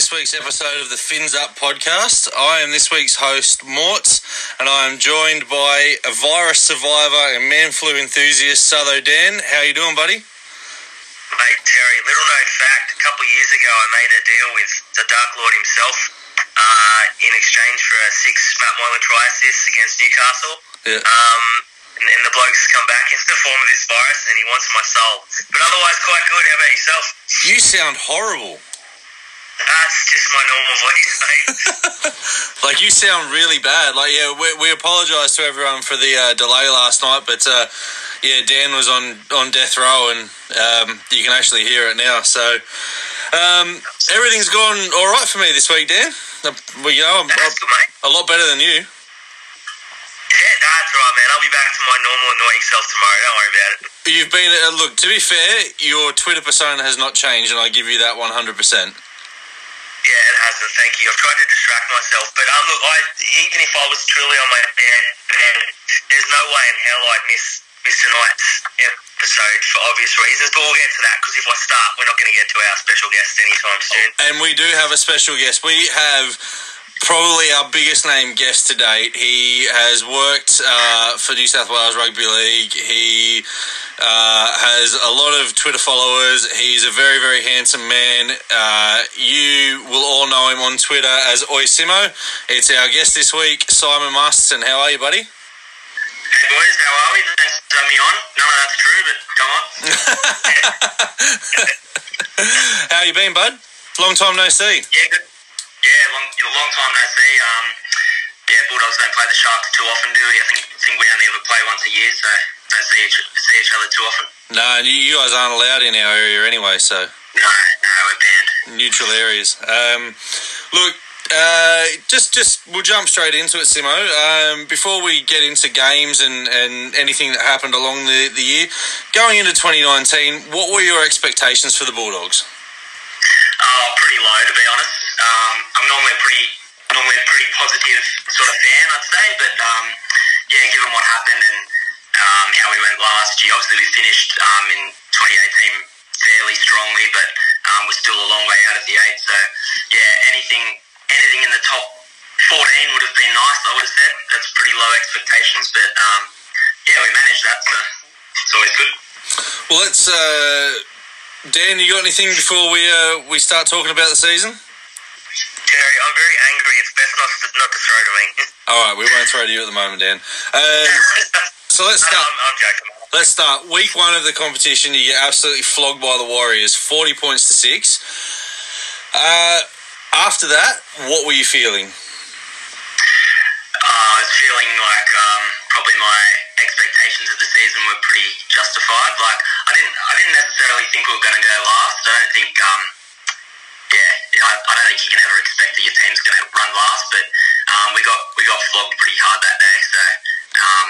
this week's episode of the Fins Up podcast. I am this week's host, Morts, and I am joined by a virus survivor and man flu enthusiast, Sutho Dan. How you doing, buddy? Mate, Terry, little known fact, a couple of years ago I made a deal with the Dark Lord himself uh, in exchange for a six Matt Moylan try assists against Newcastle. Yeah. Um, and, and the bloke's come back in the form of this virus and he wants my soul. But otherwise, quite good. How about yourself? You sound horrible. That's just my normal voice, mate. Like you sound really bad. Like yeah, we, we apologise to everyone for the uh, delay last night, but uh, yeah, Dan was on on death row, and um, you can actually hear it now. So um, everything's gone all right for me this week, Dan. Uh, Well, you know, I'm, That's good, mate. I'm a lot better than you. Yeah, that's right, man. I'll be back to my normal annoying self tomorrow. Don't worry about it. You've been uh, look. To be fair, your Twitter persona has not changed, and I give you that one hundred percent. Yeah, it hasn't. Thank you. I've tried to distract myself, but um, look, I even if I was truly on my bed, bed there's no way in hell I'd miss miss tonight's episode for obvious reasons. But we'll get to that because if I start, we're not going to get to our special guest anytime soon. And we do have a special guest. We have probably our biggest name guest to date. He has worked uh, for New South Wales Rugby League. He uh, has a lot of Twitter followers. He's a very, very handsome man. Uh, you will all know him on Twitter as Oisimo. It's our guest this week, Simon Masterson. How are you, buddy? Hey boys, how are we? Thanks for having me on. None of that's true, but go on. How you been, bud? Long time no see. Yeah, good. Yeah, long, long time no see. Um, yeah, Bulldogs don't play the Sharks too often, do we? I think think we only ever play once a year, so don't see each see each other too often. No, you you guys aren't allowed in our area anyway, so. No, no, we're banned. neutral areas. Um, look, uh, just just we'll jump straight into it, Simo. Um, before we get into games and, and anything that happened along the, the year, going into 2019, what were your expectations for the Bulldogs? Oh, pretty low to be honest. Um, I'm normally a pretty normally a pretty positive sort of fan, I'd say, but um, yeah, given what happened and um, how we went last year, obviously we finished um, in 2018 fairly strongly, but um, we're still a long way out of the eight. So yeah, anything anything in the top 14 would have been nice. I would have said that's pretty low expectations, but um, yeah, we managed that, so it's always good. Well, let's. Uh, Dan, you got anything before we uh, we start talking about the season? Terry, I'm very angry. It's best not to, not to throw to me. All right, we won't throw to you at the moment, Dan. Um, so let's start. I'm, I'm joking. Let's start. Week one of the competition, you get absolutely flogged by the Warriors, 40 points to six. Uh, after that, what were you feeling? Uh, I was feeling like um, probably my expectations of the season were pretty justified. Like I didn't, I didn't necessarily think we were going to go last. I don't think, um, yeah, I, I don't think you can ever expect that your team's going to run last. But um, we got we got flogged pretty hard that day. So um,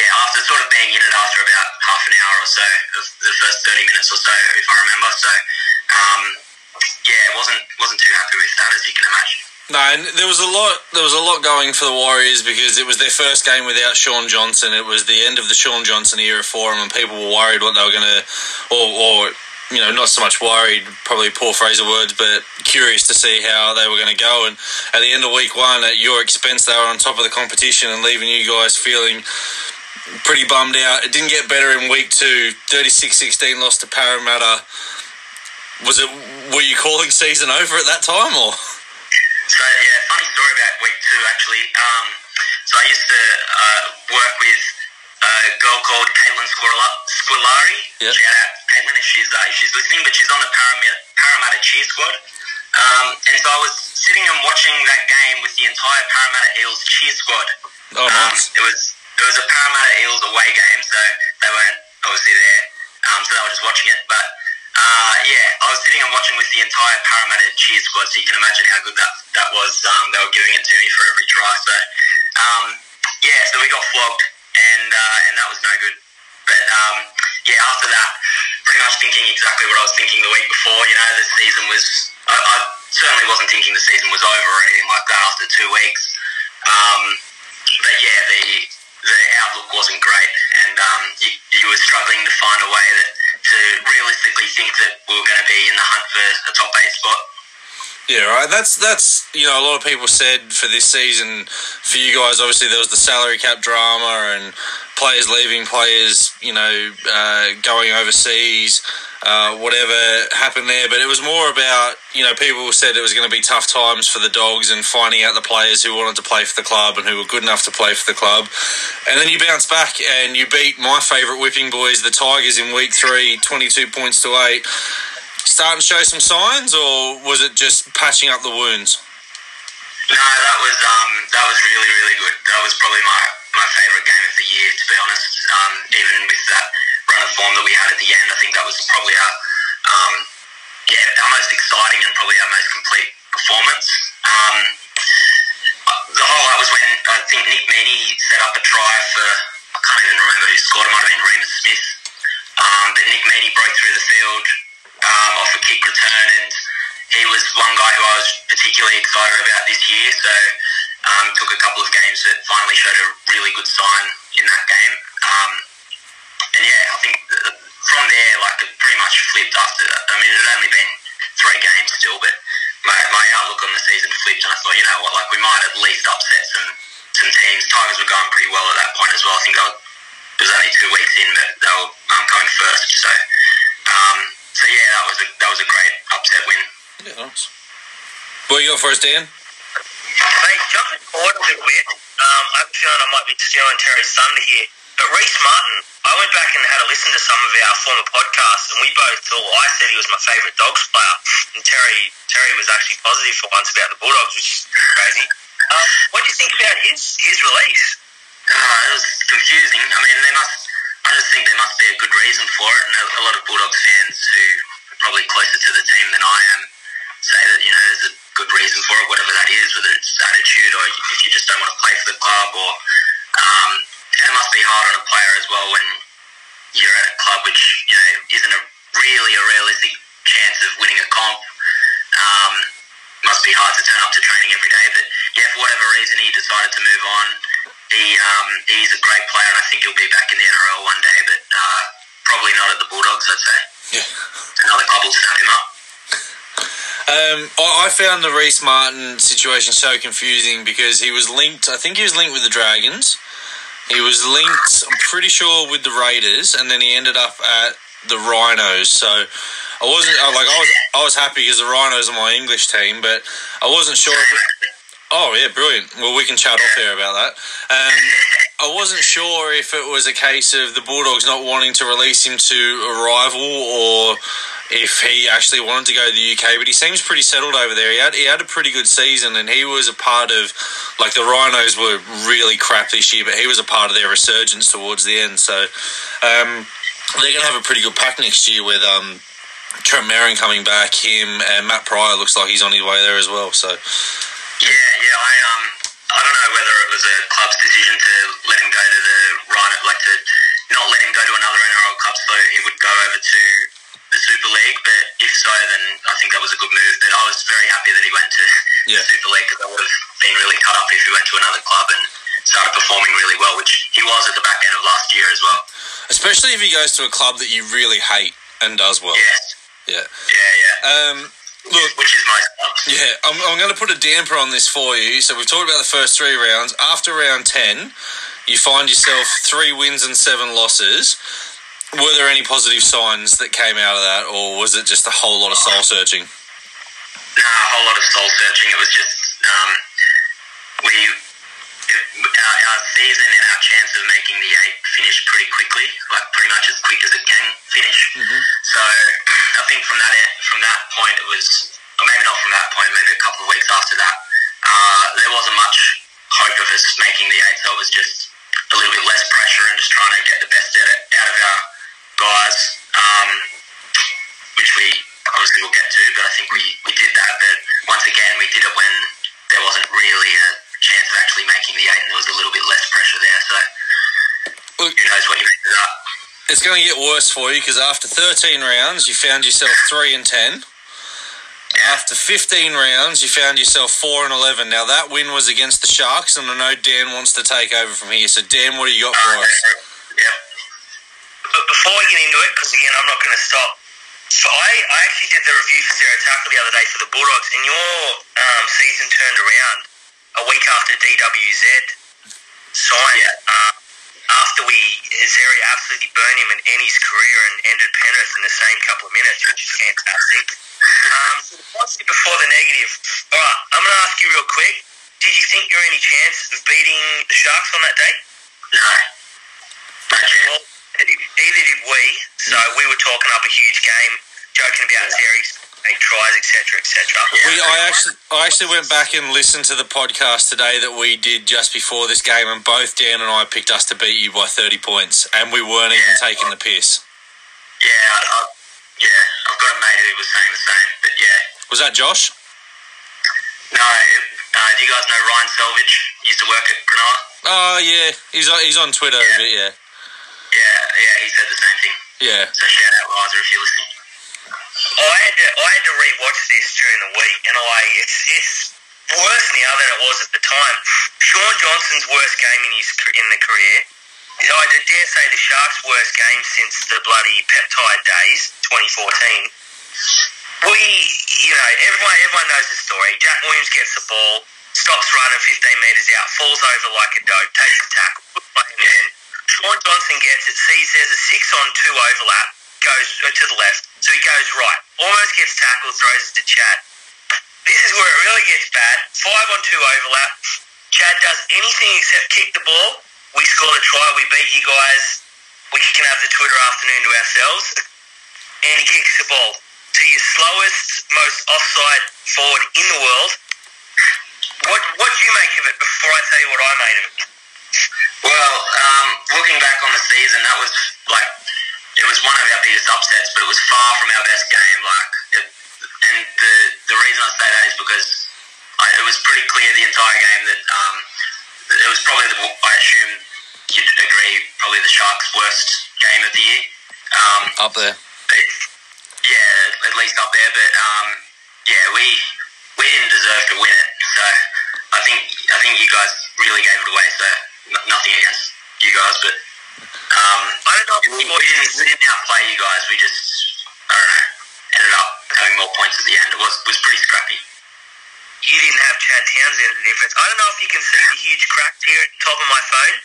yeah, after sort of being in it after about half an hour or so of the first thirty minutes or so, if I remember. So um, yeah, wasn't wasn't too happy with that, as you can imagine. No, and there was a lot. There was a lot going for the Warriors because it was their first game without Shaun Johnson. It was the end of the Shaun Johnson era for them, and people were worried what they were going to, or, or you know, not so much worried, probably poor phrase of words, but curious to see how they were going to go. And at the end of week one, at your expense, they were on top of the competition and leaving you guys feeling pretty bummed out. It didn't get better in week two. 36-16 lost to Parramatta. Was it? Were you calling season over at that time, or? So yeah, funny story about week two actually. Um, so I used to uh, work with a girl called Caitlin Squillari. Yep. Shout out Caitlin if she's uh, if she's listening, but she's on the Parramatta, Parramatta cheer squad. Um, and so I was sitting and watching that game with the entire Parramatta Eels cheer squad. Oh, Um, nice. it was it was a Parramatta Eels away game, so they weren't obviously there. Um, so they were just watching it. But uh, yeah, I was sitting and watching with the entire Parramatta cheer squad, so you can imagine how good that that was. Um, they were giving it to me for every try. So um, yeah, so we got flogged, and uh, and that was no good. But um, yeah, after that, pretty much thinking exactly what I was thinking the week before. You know, the season was. I, I certainly wasn't thinking the season was over or anything like that after two weeks. Um, but yeah, the the outlook wasn't great, and um, you, you were struggling to find a way that to realistically think that we were going to be in the hunt for a top eight spot. Yeah, right. That's that's you know a lot of people said for this season for you guys. Obviously, there was the salary cap drama and players leaving, players you know uh, going overseas, uh, whatever happened there. But it was more about you know people said it was going to be tough times for the dogs and finding out the players who wanted to play for the club and who were good enough to play for the club. And then you bounce back and you beat my favourite whipping boys, the Tigers, in week three, 22 points to eight starting to show some signs, or was it just patching up the wounds? No, that was um, that was really really good. That was probably my, my favourite game of the year, to be honest. Um, even with that run of form that we had at the end, I think that was probably our um, yeah our most exciting and probably our most complete performance. Um, the highlight was when I think Nick Meaney set up a try for I can't even remember who scored. It might have been Reimis Smith. Um, but Nick Meaney broke through the field um, off a kick return, and he was one guy who I was particularly excited about this year. So um, took a couple of games that finally showed a really good sign in that game. Um, and yeah, I think from there, like it pretty much flipped after. I mean, it had only been three games still, but my, my outlook on the season flipped, and I thought, you know what, like we might at least upset some some teams. Tigers were going pretty well at that point as well. I think I was, it was only two weeks in, but they were um, coming first. So um, so yeah, that was a that was a great upset win. Yeah, nice. What you got for us, Dan? Hey, jumping forward a little bit, um, I have a feeling I might be stealing Terry's thunder here. But Rhyse Martin, I went back and had a listen to some of our former podcasts, and we both thought I said he was my favourite Dogs player, and Terry Terry was actually positive for once about the Bulldogs, which is crazy. Um, what do you think about his his release? Uh, it was confusing. I mean, they must I just think there must be a good reason for it, and a, lot of Bulldogs fans who are probably closer to the team than I am say that you know there's a good reason for it, whatever that is, whether it's attitude or if you just don't want to play for the club, or um, it must be hard on a player as well when you're at a club which you know isn't a really a realistic chance of winning a comp. Um, must be hard to turn up to training every day, but yeah, for whatever reason, he decided to move on he um, he's a great player, and I think he'll be back in the NRL one day, but uh, probably not at the Bulldogs. I'd say. Yeah. Another club will snap him up. Um, I found the Rhyse Martin situation so confusing because he was linked. I think he was linked with the Dragons. He was linked, I'm pretty sure, with the Raiders, and then he ended up at the Rhinos. So I wasn't like I was. I was happy because the Rhinos are my English team, but I wasn't sure. If, Oh yeah, brilliant. Well, we can chat off here about that. Um, I wasn't sure if it was a case of the Bulldogs not wanting to release him to a rival, or if he actually wanted to go to the UK. But he seems pretty settled over there. He had he had a pretty good season, and he was a part of like the Rhinos were really crap this year, but he was a part of their resurgence towards the end. So um, they're going to have a pretty good pack next year with. Um, Trent Merrin coming back, him and Matt Prior looks like he's on his way there as well. So yeah, yeah. I um, I don't know whether it was a club's decision to let him go to the Rhino, like to not let him go to another NRL club, so he would go over to the Super League. But if so, then I think that was a good move. But I was very happy that he went to yeah. the Super League because I would have been really cut off if he went to another club and started performing really well, which he was at the back end of last year as well. Especially if he goes to a club that you really hate and does well. Yes. Yeah. Yeah, yeah. Um, Look, which is stuff. Yeah, I'm, I'm going to put a damper on this for you. So we've talked about the first three rounds. After round ten, you find yourself three wins and seven losses. Were there any positive signs that came out of that, or was it just a whole lot of soul searching? No, a whole lot of soul searching. It was just um, we our, our season and our chance of making the eight finished pretty quickly, like pretty much as quick as it can finish. Mm-hmm. So I think from that from that point it was, or maybe not from that point, maybe a couple of weeks after that, uh, there wasn't much hope of us making the eight. So it was just a little bit less pressure and just trying to get the best out of our guys, um, which we obviously will get to. But I think we, we did that. But once again, we did it when there wasn't really a Look, who knows what you make of that? It's going to get worse for you because after 13 rounds, you found yourself three and 10. After 15 rounds, you found yourself 4 and 11. Now, that win was against the Sharks, and I know Dan wants to take over from here. So, Dan, what do you got for uh, us? Yeah. But before we get into it, because again, I'm not going to stop So I, I actually did the review for Zero Tackle the other day for the Bulldogs, and your um, season turned around a week after DWZ signed. Yeah. Uh, after we Xerri absolutely burned him and ended his career and ended Penrith in the same couple of minutes, which is fantastic. Um, so the positive before the negative. All right, I'm going to ask you real quick. Did you think you were any chance of beating the Sharks on that day? No. Well, either did we. So we were talking up a huge game, joking about Xerri's eight tries, etc., etc. We, I actually, I actually went back and listened to the podcast today that we did just before this game, and both Dan and I picked us to beat you by thirty points, and we weren't even Yeah. taking the piss. Yeah, I, I, yeah, I've got a mate who was saying the same, but yeah. Was that Josh? No, uh, do you guys know Ryan Selvage? He used to work at Cronulla. Oh yeah, he's on, he's on Twitter a Yeah. bit. Yeah, Yeah, yeah, he said the same thing. yeah. So shout out Riser if you're listening. I had to I had to rewatch this during the week, and I it's it's worse now than it was at the time. Shaun Johnson's worst game in his in the career. I dare say the Sharks' worst game since the bloody peptide days, 2014. We, you know, everyone everyone knows the story. Jack Williams gets the ball, stops running 15 metres out, falls over like a dope, takes a tackle. Shaun Johnson gets it, sees there's a six on two overlap, goes uh, to the left, so he goes right, almost gets tackled, throws it to Chad. This is where it really gets bad. Five on two overlap. Chad does anything except kick the ball. We score the try. We beat you guys. We can have the Twitter afternoon to ourselves. And he kicks the ball to your slowest, most offside forward in the world. What what do you make of it before I tell you what I made of it? Well, um, looking back on the season, that was like it was one of our biggest upsets, but it was far from our best game. Like, it, and the the reason I say that is because I, it was pretty clear the entire game that um, it was probably the I assume you'd agree probably the Sharks' worst game of the year. Um, Up there. but yeah, at least up there. But um, yeah, we we didn't deserve to win it. So I think I think you guys really gave it away. So n- nothing against you guys, but um, I don't know if we, you we didn't we didn't outplay you guys. We just I don't know ended up having more points at the end. It was was pretty scrappy. you didn't have Chad Townsend the difference. I don't know if you can see the huge cracks here at the top of my phone,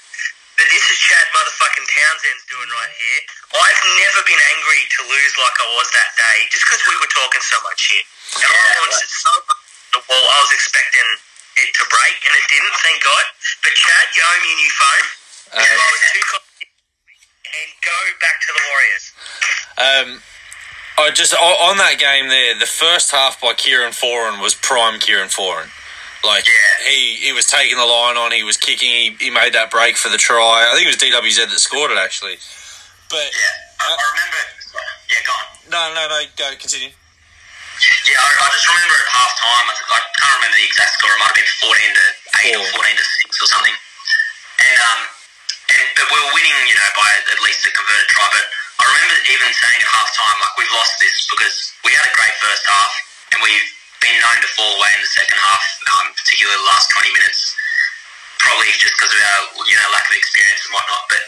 but this is Chad motherfucking Townsend's doing right here. I've never been angry to lose like I was that day, just because we were talking so much shit. And I Yeah, launched it so much the wall, I was expecting it to break, and it didn't, thank God. But Chad, you owe me a new phone. Um, I was too confident. And go back to the Warriors. Um, I just on that game there, the first half by Kieran Foran was prime Kieran Foran. Like Yeah. he, he was taking the line on, he was kicking, he, he made that break for the try. I think it was DWZ that scored it actually. But Yeah, I, I remember. Yeah, go on. no, no, no, go continue. Yeah, I, I just remember at half time, I, I can't remember the exact score, it might have been 14 to 8 or 14 to 6 or something. And, um, and but we were winning, you know, by at least a converted try. But I remember even saying at half time, like, we've lost this because we had a great first half and we've been known to fall away in the second half, um, particularly the last 20 minutes. Probably just because of our, you know, lack of experience and whatnot. But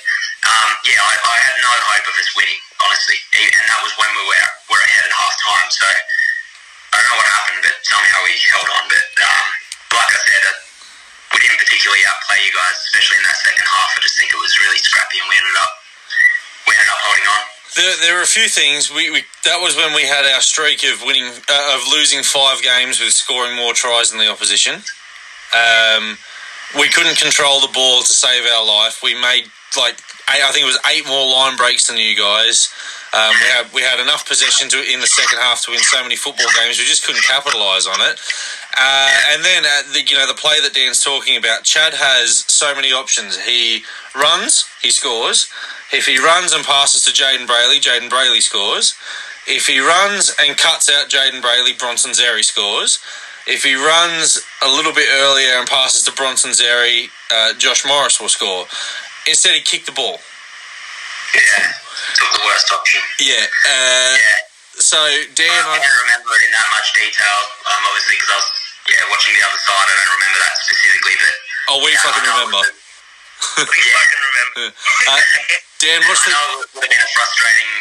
um, yeah, I, I had no hope of us winning, honestly. And that was when we were were ahead at half time. So I don't know what happened, but somehow we held on. But um, like I said, we didn't particularly outplay you guys, especially in that second half. I just think it was really scrappy, and we ended up we ended up holding on. There, there were a few things. We, we that was when we had our streak of winning uh, of losing five games with scoring more tries than the opposition. Um, we couldn't control the ball to save our life. We made like eight, I think it was eight more line breaks than you guys. Um, we had we had enough possession to in the second half to win so many football games. We just couldn't capitalise on it. Uh, and then uh, the you know the play that Dan's talking about, Chad has so many options. He runs, he scores. If he runs and passes to Jayden Brailey, Jayden Brailey scores. If he runs and cuts out Jayden Brailey, Bronson Xerri scores. If he runs a little bit earlier and passes to Bronson Xerri, uh, Josh Morris will score. Instead, he kicked the ball. Yeah, took the worst option. Yeah. Uh, Yeah. So Dan, I I, don't remember it in that much detail, um, obviously, because I was yeah watching the other side. I don't remember that specifically, but oh, we yeah, fucking remember. We fucking remember. Uh, Dan, what's I the know it would have been a frustrating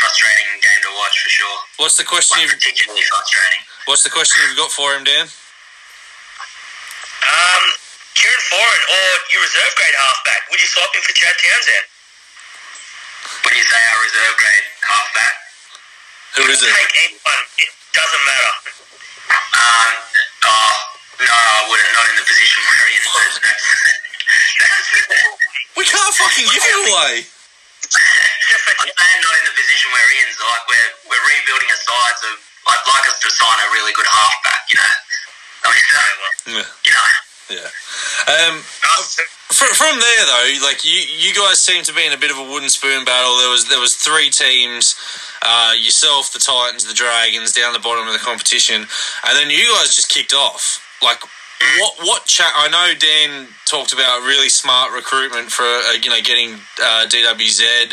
frustrating game to watch for sure. What's the question? Like, You've, particularly frustrating. what's the question you've got for him, Dan? Um, Kieran Foran or your reserve grade halfback? Would you swap him for Chad Townsend? When you say our reserve grade halfback, Who is it? Take anyone. It doesn't matter. um, oh no, I wouldn't. Not in the position we're in. That's, that's, We can't fucking give him away. I'm saying not in the position we're in. So like we're we're rebuilding a side, so I'd like us to sign a really good halfback. You know, I mean, so, Yeah. you know. Yeah. Um, fr- from there though, like you, you guys seem to be in a bit of a wooden spoon battle. There was there was three teams, uh, yourself, the Titans, the Dragons, down the bottom of the competition, and then you guys just kicked off. Like, what what chat? I know Dan talked about really smart recruitment for uh, you know getting uh, DWZ.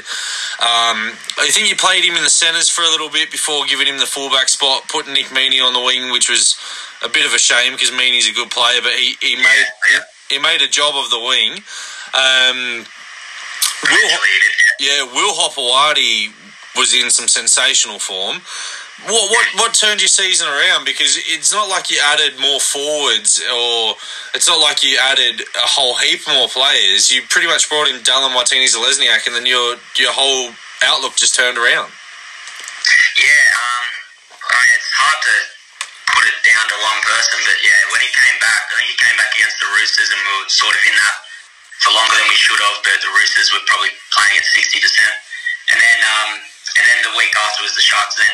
Um, I think you played him in the centres for a little bit before giving him the fullback spot, putting Nick Meaney on the wing, which was a bit of a shame because Meaney's a good player, but he, he made he made a job of the wing. Um, Will, yeah, Will Hopoate was in some sensational form. What what what turned your season around? Because it's not like you added more forwards, or it's not like you added a whole heap more players. You pretty much brought in Dallin Watene-Zelezniak, and then your your whole outlook just turned around. Yeah, um, I mean, it's hard to put it down to one person, but yeah, when he came back, I think he came back against the Roosters and we were sort of in that for longer than we should have, but the Roosters were probably playing at 60%. And then, um, and then the week after was the Sharks, then,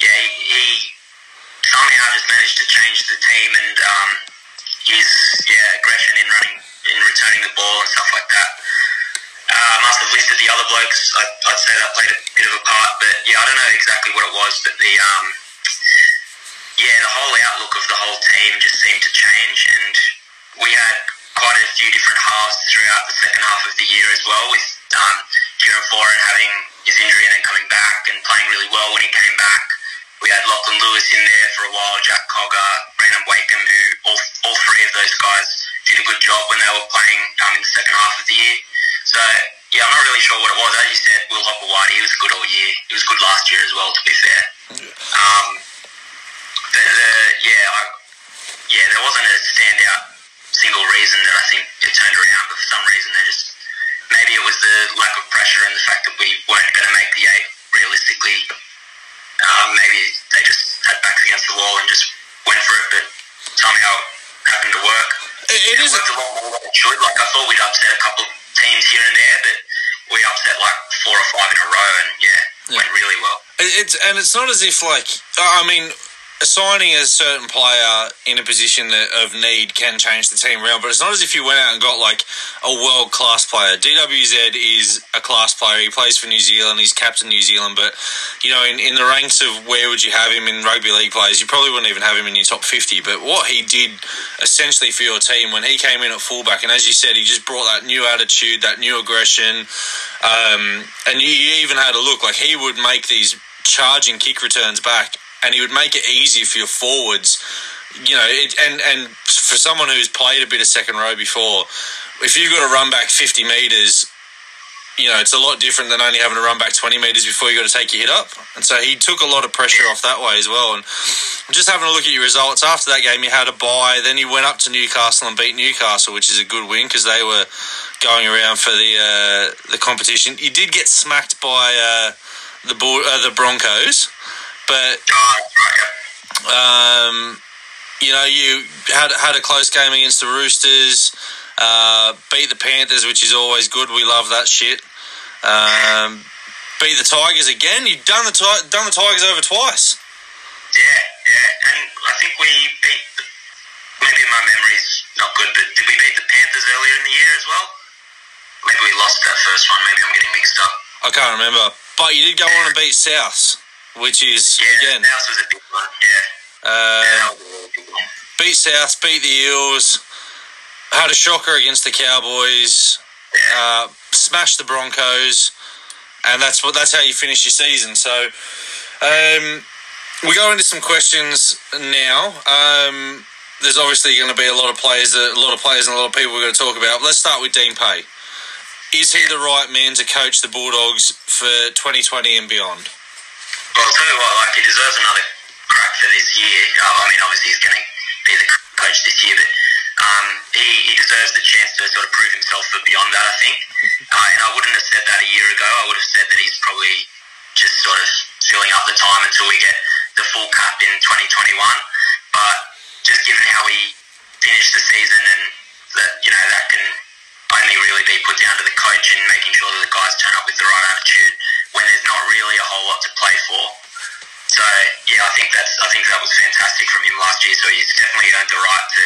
yeah, he, he somehow just managed to change the team and, um, his, yeah, aggression in running, in returning the ball and stuff like that. Uh, must have lifted the other blokes. I, I'd say that played a bit of a part, but yeah, I don't know exactly what it was, but the um, yeah, the whole outlook of the whole team just seemed to change, and we had quite a few different halves throughout the second half of the year as well, with um, Kieran Foran having his injury and then coming back and playing really well when he came back. We had Lachlan Lewis in there for a while, Jack Cogger, Brandon Wakeham, who all, all three of those guys did a good job when they were playing um, in the second half of the year. So yeah, I'm not really sure what it was. As you said, Will Hopoate, he was good all year. He was good last year as well, to be fair. Um, the, the yeah, I, yeah, there wasn't a standout single reason that I think it turned around, but for some reason they just maybe it was the lack of pressure and the fact that we weren't going to make the eight realistically. Um, maybe they just had backs against the wall and just went for it, but somehow it happened to work. It, it It is. worked a lot more than it should. Like I thought we'd upset a couple of teams here and there, but we upset like four or five in a row, and yeah, went really well. It's and it's not as if like I mean, assigning a certain player in a position of need can change the team around, but it's not as if you went out and got like a world class player. DWZ is a class player. He plays for New Zealand. He's captain New Zealand, but you know, in, in the ranks of where would you have him in rugby league players, you probably wouldn't even have him in your top fifty. But what he did essentially for your team when he came in at fullback, and as you said, he just brought that new attitude, that new aggression, um, and you, you even had a look like he would make these charging kick returns back, and he would make it easy for your forwards. You know, it, and and for someone who's played a bit of second row before, if you've got to run back fifty meters, you know it's a lot different than only having to run back twenty meters before you got to take your hit up. And so he took a lot of pressure off that way as well. And just having a look at your results after that game, you had a bye. Then you went up to Newcastle and beat Newcastle, which is a good win because they were going around for the uh, the competition. You did get smacked by uh, the uh, the Broncos, but um, you know you had had a close game against the Roosters. Uh, beat the Panthers, which is always good. We love that shit. Um, beat the Tigers again. You've done the done the Tigers over twice. Yeah, yeah, and I think we beat. The, maybe my memory's not good, but did we beat the Panthers earlier in the year as well? Maybe we lost that first one. Maybe I'm getting mixed up. I can't remember, but you did go on and beat South, which is Yeah, again South was a big one. Yeah, uh, yeah, that was a big one. beat South, beat the Eels, had a shocker against the Cowboys, uh, smashed the Broncos, and that's what that's how you finish your season. So um, we go into some questions now. Um, there's obviously going to be a lot of players, a lot of players, and a lot of people we're going to talk about. Let's start with Dean Pay. Is he the right man to coach the Bulldogs for 2020 and beyond? Well, I'll tell you what, like he deserves another crack for this year. Uh, I mean, obviously he's going to be the coach this year, but um, he, he deserves the chance to sort of prove himself for beyond that. I think, uh, and I wouldn't have said that a year ago. I would have said that he's probably just sort of filling up the time until we get the full cap in 2021. But just given how he finished the season, and that you know that can only really be put down to the coach and making sure that the guys turn up with the right attitude when there's not really a whole lot to play for. So yeah, I think that's I think that was fantastic from him last year. So he's definitely earned the right to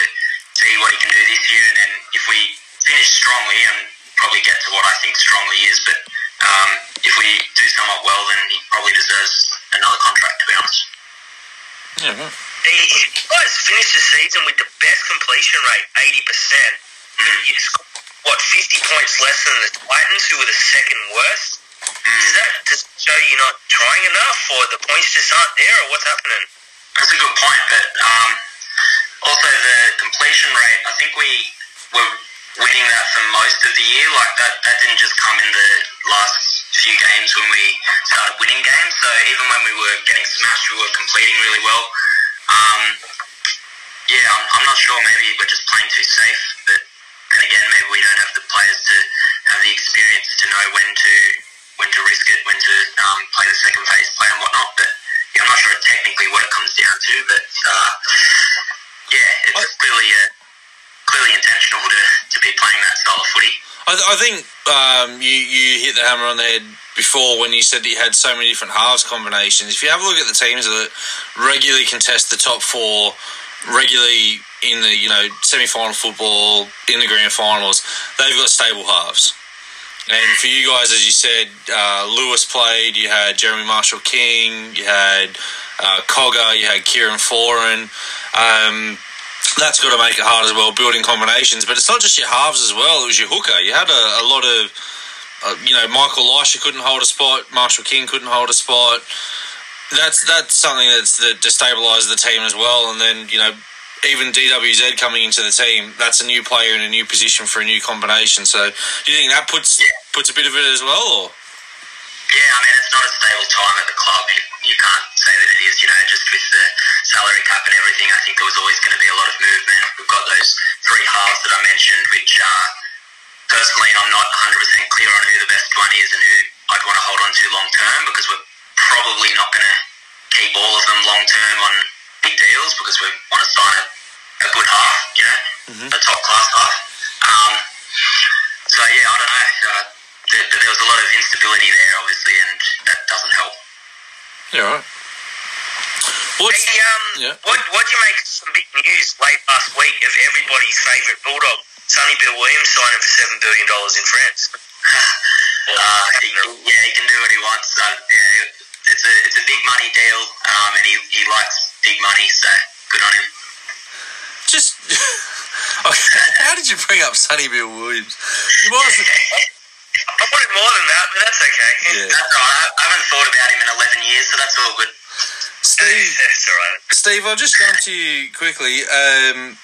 see what he can do this year. And then if we finish strongly and probably get to what I think strongly is, but um, if we do somewhat well, then he probably deserves another contract. To be honest. Yeah. Right. He, you guys finished the season with the best completion rate, eighty percent. You scored what fifty points less than the Titans, who were the second worst. Does that just show you're not trying enough, or the points just aren't there, or what's happening? That's a good point, but um, also the completion rate. I think we were winning that for most of the year. Like that, that didn't just come in the last few games when we started winning games. So even when we were getting smashed, we were completing really well. Um, yeah, I'm, I'm not sure. Maybe we're just playing too safe, but again, maybe we don't have the players to have the experience to know when to when to risk it, when to um, play the second phase play and whatnot. But yeah, I'm not sure technically what it comes down to, but uh, yeah, it's I- clearly uh, clearly intentional to, to be playing that style of footy. I, th- I think um, you, you hit the hammer on the head before when you said that you had so many different halves combinations. If you have a look at the teams that regularly contest the top four, regularly in the you know semi final football, in the grand finals, they've got stable halves. And for you guys, as you said, uh, Lewis played. You had Jeremy Marshall King. You had uh, Cogger. You had Kieran Foran. Um, that's got to make it hard as well, building combinations. But it's not just your halves as well; it was your hooker. You had a, a lot of, uh, you know, Michael Lichaa couldn't hold a spot, Marshall King couldn't hold a spot. That's that's something that's that destabilises the team as well. And then you know, even DWZ coming into the team, that's a new player in a new position for a new combination. So, do you think that puts Yeah. puts a bit of it as well? Or? Yeah, I mean, it's not a stable time at the club. You, you can't say that it is, you know, just with the salary cap and everything. I think there was always going to be a lot of movement. We've got those three halves that I mentioned, which uh, personally I'm not 100% clear on who the best one is and who I'd want to hold on to long term because we're probably not going to keep all of them long term on big deals because we want to sign a, a good half, you know, a top class half. Um, so yeah, I don't know. Uh, there, there was a lot of instability there, obviously, and that doesn't help. Yeah, right. What's Hey, um, Yeah. what what do you make some big news late last week of everybody's favourite bulldog, Sonny Bill Williams, signing for seven billion dollars in France? Uh, he, yeah, he can do what he wants. So, yeah, it's a it's a big money deal, um, and he, he likes big money, so good on him. just? How did you bring up Sonny Bill Williams? You might as well- I wanted more than that, but that's okay. Yeah. That's all right. I haven't thought about him in 11 years, so that's all good. Steve, that's all right. Steve, I'll just jump to you quickly. Um,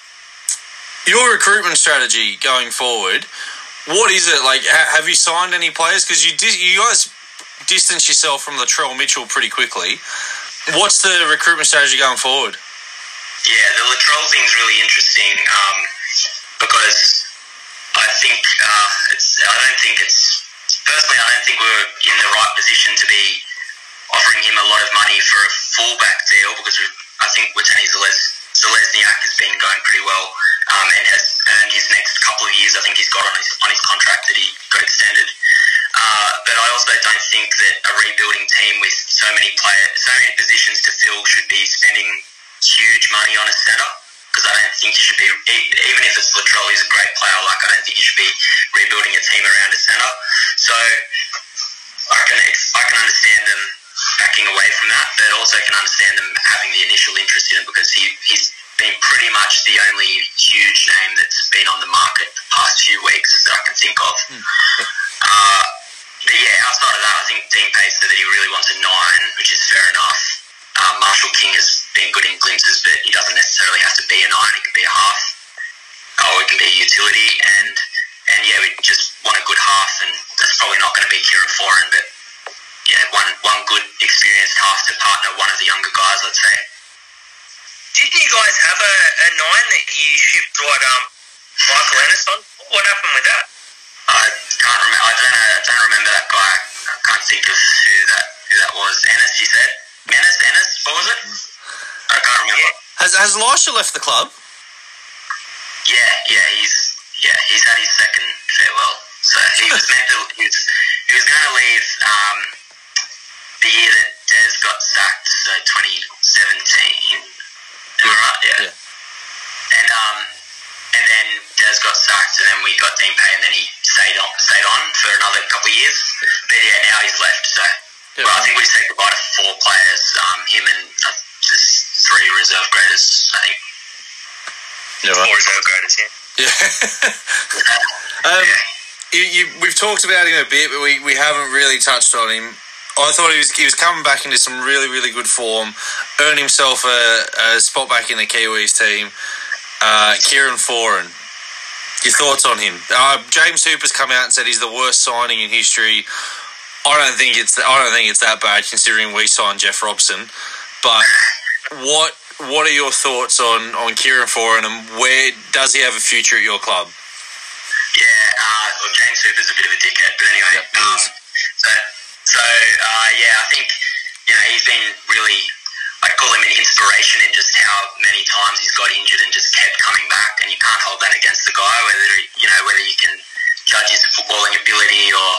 your recruitment strategy going forward, what is it? Like, ha- have you signed any players? Because you did, you guys distance yourself from Latrell Mitchell pretty quickly. What's the recruitment strategy going forward? Yeah, the Latrell thing's really interesting um, because I think uh, it's. I don't think it's. Personally, I don't think we're in the right position to be offering him a lot of money for a fullback deal because I think Watene-Zelezniak has been going pretty well um, and has earned his next couple of years. I think he's got on his on his contract that he got extended. Uh, but I also don't think that a rebuilding team with so many player, so many positions to fill should be spending huge money on a centre because I don't think you should be even if it's Latrell, he's a great player. Like I don't think you should be rebuilding a team around a centre. So I can I can understand them backing away from that, but also can understand them having the initial interest in it because he he's been pretty much the only huge name that's been on the market the past few weeks that I can think of. Uh, but yeah, outside of that, I think Dean Pace said that he really wants a nine, which is fair enough. Um, Marshall King has been good in glimpses, but he doesn't necessarily have to be a nine. He can be a half, or it can be a utility. And and yeah, we just want a good half, and that's probably not going to be Kieran Foran, but yeah, one one good experienced half to partner one of the younger guys. I'd say. Didn't you guys have a, a nine that you shipped what um Michael Ennis on? What happened with that? I can't remember. I don't know. I don't remember that guy. I can't think of who that who that was. Ennis, you said. Ennis, Ennis. What was it? I can't remember. Has has Lichaa left the club? Yeah, yeah. He's yeah. He's had his second farewell. So he was meant to. He was he was going to leave um, the year that Des got sacked. So 2017. Am I right? Yeah. Yeah. And um, and then Des got sacked, and then we got Dean Pay, and then he stayed on, stayed on for another couple of years. But yeah, now he's left. So Yeah. well, I think we said goodbye to four players. Um, him and uh, just three reserve graders. I think. Yeah, Or reserve graders, yeah. Yeah. um, yeah. you, you, we've talked about him a bit, but we, we haven't really touched on him. I thought he was he was coming back into some really really good form, earned himself a, a spot back in the Kiwis team. Uh, Kieran Foran, your thoughts on him? Uh, James Hooper's come out and said he's the worst signing in history. I don't think it's I don't think it's that bad considering we signed Jeff Robson. But what what are your thoughts on on Kieran Foran and where does he have a future at your club? Yeah, uh, well, James Hooper's a bit of a dickhead, but anyway. Yep, um, so, so uh, yeah, I think you know he's been really. I'd call him an inspiration in just how many times he's got injured and just kept coming back, and you can't hold that against the guy. Whether you know whether you can judge his footballing ability or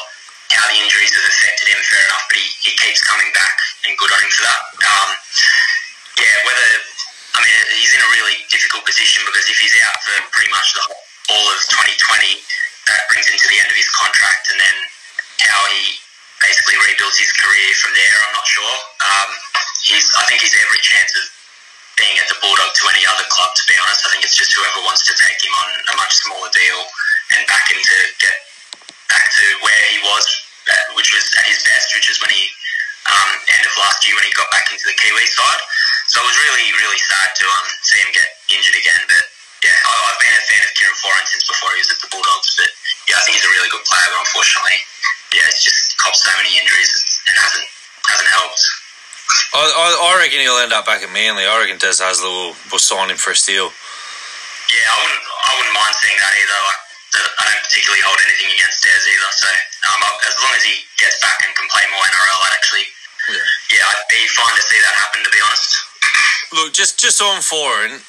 how the injuries have affected him, fair enough. But he, he keeps coming back, and good on him for that. Um, yeah, whether I mean he's in a really difficult position because if he's out for pretty much the whole all of 2020, that brings him to the end of his contract, and then how he basically rebuilds his career from there, I'm not sure. Um, he's, I think he's every chance of being at the Bulldog to any other club. To be honest, I think it's just whoever wants to take him on a much smaller deal and back him to get back to where he was, uh, which was at his best, which is when he um, end of last year when he got back into the Kiwi side. So it was really, really sad to um, see him get injured again. But yeah, I, I've been a fan of Kieran Foran since before he was at the Bulldogs. But yeah, I think he's a really good player. But unfortunately, yeah, it's just many injuries and hasn't hasn't helped. I, I, I reckon he'll end up back at Manly. I reckon Des Hasler will, will sign him for a steal. Yeah, I wouldn't I wouldn't mind seeing that either. Like, I don't particularly hold anything against Des either. So um, as long as he gets back and can play more NRL, I'd actually Yeah. yeah, I'd be fine to see that happen. To be honest. Look, just just on Foran,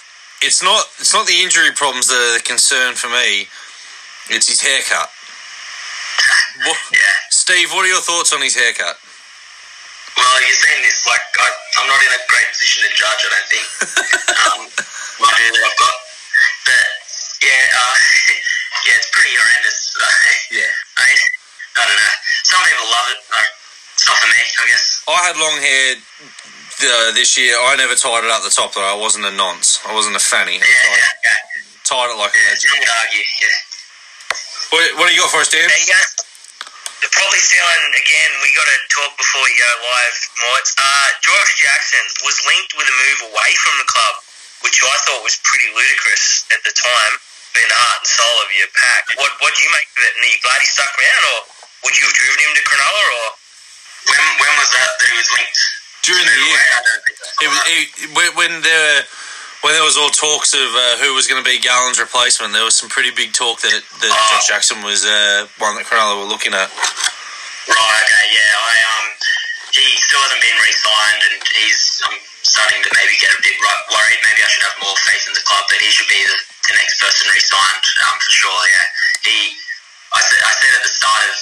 it's not it's not the injury problems that are the concern for me. It's his haircut. What, Yeah. Steve, what are your thoughts on his haircut? Well, you're saying this like I, I'm not in a great position to judge. I don't think um, that I've got, but yeah, uh, yeah, it's pretty horrendous. Yeah. I mean, I don't know. Some people love it. Uh, it's not for me, I guess. I had long hair uh, this year. I never tied it up the top though. I wasn't a nonce. I wasn't a fanny. Yeah, tied, yeah, yeah. tied it like a yeah legend. argue. Yeah. What, what do you got for us, Dan? Go. They're probably stealing again. We got to talk before we go live, Morts. Uh, Josh Jackson was linked with a move away from the club, which I thought was pretty ludicrous at the time, being the heart and soul of your pack. What what do you make of it? And are you glad he stuck around, or would you have driven him to Cronulla? Or When when was that that he was linked? During the year. away? I don't think I saw It was, it, when when there when there was all talks of uh, who was going to be Gallen's replacement, there was some pretty big talk that, that Oh. Josh Jackson was uh, one that Cronulla were looking at. Right, okay, yeah. I um he still hasn't been re-signed and he's I'm starting to maybe get a bit ri- worried. Maybe I should have more faith in the club that he should be the, the next person re-signed, um, for sure, yeah. He I said I said at the start of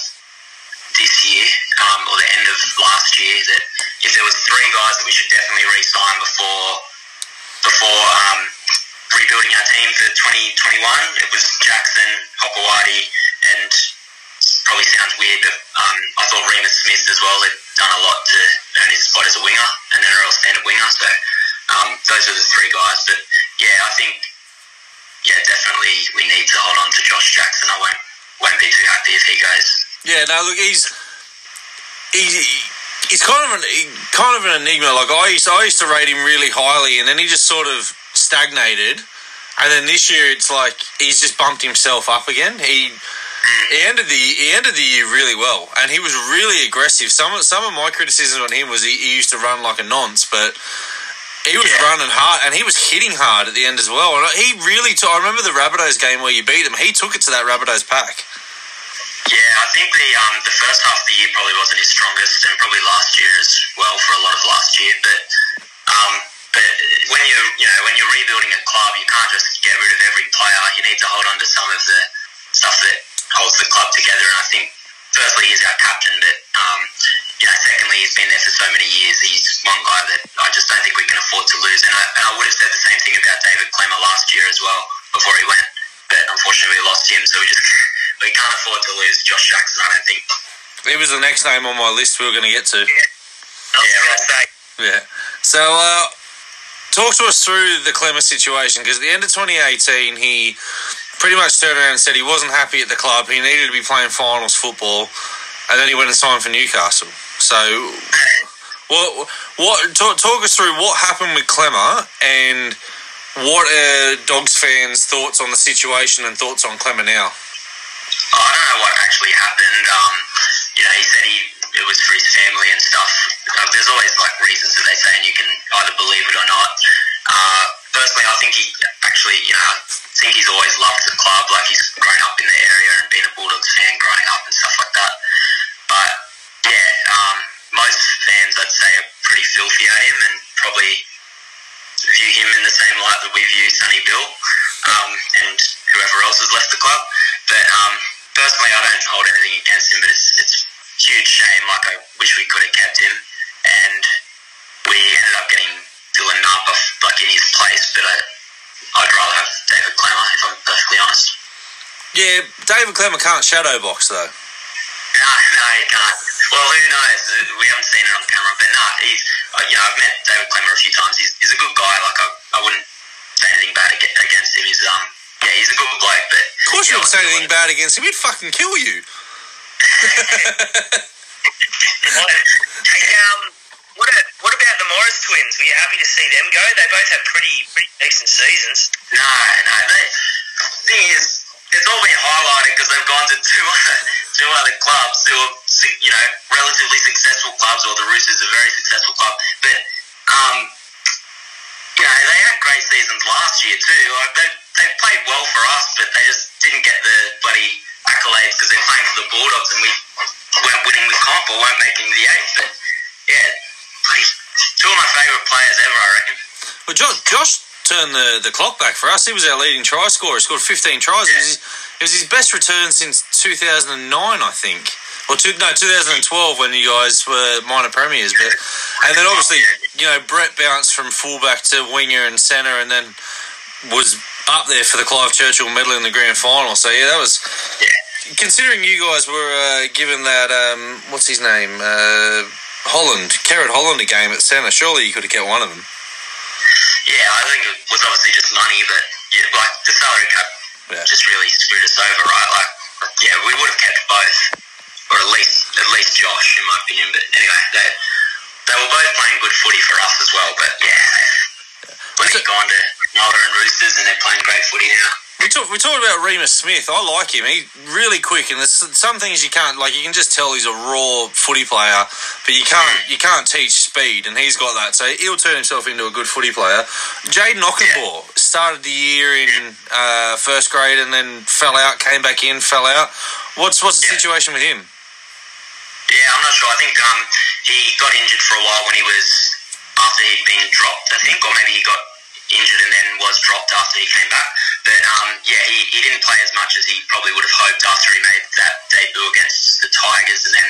this year, um, or the end of last year, that if there was three guys that we should definitely re-sign before before um, rebuilding our team for 2021, it was Jackson, Hopoate, and probably sounds weird, but um, I thought Reimis Smith as well had done a lot to earn his spot as a winger, and an NRL standard winger. So um, those are the three guys. But yeah, I think yeah, definitely we need to hold on to Josh Jackson. I won't won't be too happy if he goes. Yeah, no, look, he's he's he's kind of an kind of an enigma. Like I used, I used to rate him really highly, and then he just sort of stagnated. And then this year, it's like he's just bumped himself up again. He he ended the he ended the year really well, and he was really aggressive. Some of, some of my criticisms on him was he, he used to run like a nonce, but he was Yeah. running hard and he was hitting hard at the end as well. And he really took. I remember the Rabbitohs game where you beat him. He took it to that Rabbitohs pack. Yeah, I think the um, the first half of the year probably wasn't his strongest, and probably last year as well for a lot of last year. But um, but when you you know when you're rebuilding a club, you can't just get rid of every player. You need to hold on to some of the stuff that holds the club together. And I think firstly he's our captain, but um, you know secondly he's been there for so many years. He's one guy that I just don't think we can afford to lose. And I, and I would have said the same thing about David Klemmer last year as well before he went. But unfortunately we lost him, so we just we can't afford to lose Josh Jackson. I don't think. It was the next name on my list we were going to get to. Yeah, right. Yeah. So, uh, talk to us through the Klemmer situation because at the end of 2018, he pretty much turned around and said he wasn't happy at the club. He needed to be playing finals football, and then he went and signed for Newcastle. So, what? What? Talk, talk us through what happened with Klemmer and what are Dogs fans' thoughts on the situation and thoughts on Klemmer now? I don't know what actually happened. Um, you know, he said he it was for his family and stuff. Uh, there's always like reasons that they say, and you can either believe it or not. Uh, personally, I think he actually, you know, I think he's always loved the club. Like he's grown up in the area and been a Bulldogs fan growing up and stuff like that. But yeah, um, most fans I'd say are pretty filthy at him and probably view him in the same light that we view Sonny Bill um, and whoever else has left the club. But um, personally, I don't hold anything against him, but it's, it's a huge shame. Like, I wish we could have kept him. And we ended up getting Dylan Napa like in his place, but I, I'd rather have David Klemmer, if I'm perfectly honest. Yeah, David Klemmer can't shadow box though. No, no, he can't. Well, who knows? We haven't seen it on camera, but no, he's. uh, You know, I've met David Klemmer a few times. He's, he's a good guy. Like I, I wouldn't say anything bad against him. He's um, yeah, he's a good bloke. But Of course, you wouldn't say anything bad against him. He'd fucking kill you. hey, um, what, a, what about the Morris twins? Were you happy to see them go? They both had pretty pretty decent seasons. No, no. They, thing is, it's all been highlighted because they've gone to two other two other clubs who are you know relatively successful clubs, or the Roosters a very successful club. But um, you know they had great seasons last year too. Like they they played well for us, but they just didn't get the bloody accolades because they're playing for the Bulldogs and we weren't winning the comp or weren't making the eight. But yeah, two of my favourite players ever, I reckon. Well, Josh, Josh turned the, the clock back for us. He was our leading try scorer. He scored 15 tries. It, was his, it was his best return since 2009, I think. Or two, no, 2012 when you guys were minor premiers. But and then obviously, you know, Brett bounced from fullback to winger and centre, and then was up there for the Clive Churchill medal in the grand final. So yeah, that was Yeah. considering you guys were uh, given that um, what's his name uh, Holland, Kerrod Holland a game at centre. Surely you could have kept one of them. Yeah, I think it was obviously just money, but yeah, like the salary cap Yeah. just really screwed us over, right? Like, yeah, we would have kept both, or at least at least Josh, in my opinion. But anyway, they they were both playing good footy for us as well. But yeah, when he's gone to and Roosters, and they're playing great footy now. We talked. We talked about Reimis Smith. I like him. He's really quick, and there's some things you can't like. You can just tell he's a raw footy player, but you can't you can't teach speed, and he's got that. So he'll turn himself into a good footy player. Jayden Okunbor started the year in uh, first grade, and then fell out. Came back in, fell out. What's what's the Yeah. situation with him? Yeah, I'm not sure. I think um, he got injured for a while when he was after he'd been dropped, I think, or maybe he got injured and then was dropped after he came back. But um, yeah, he, he didn't play as much as he probably would have hoped after he made that debut against the Tigers, and then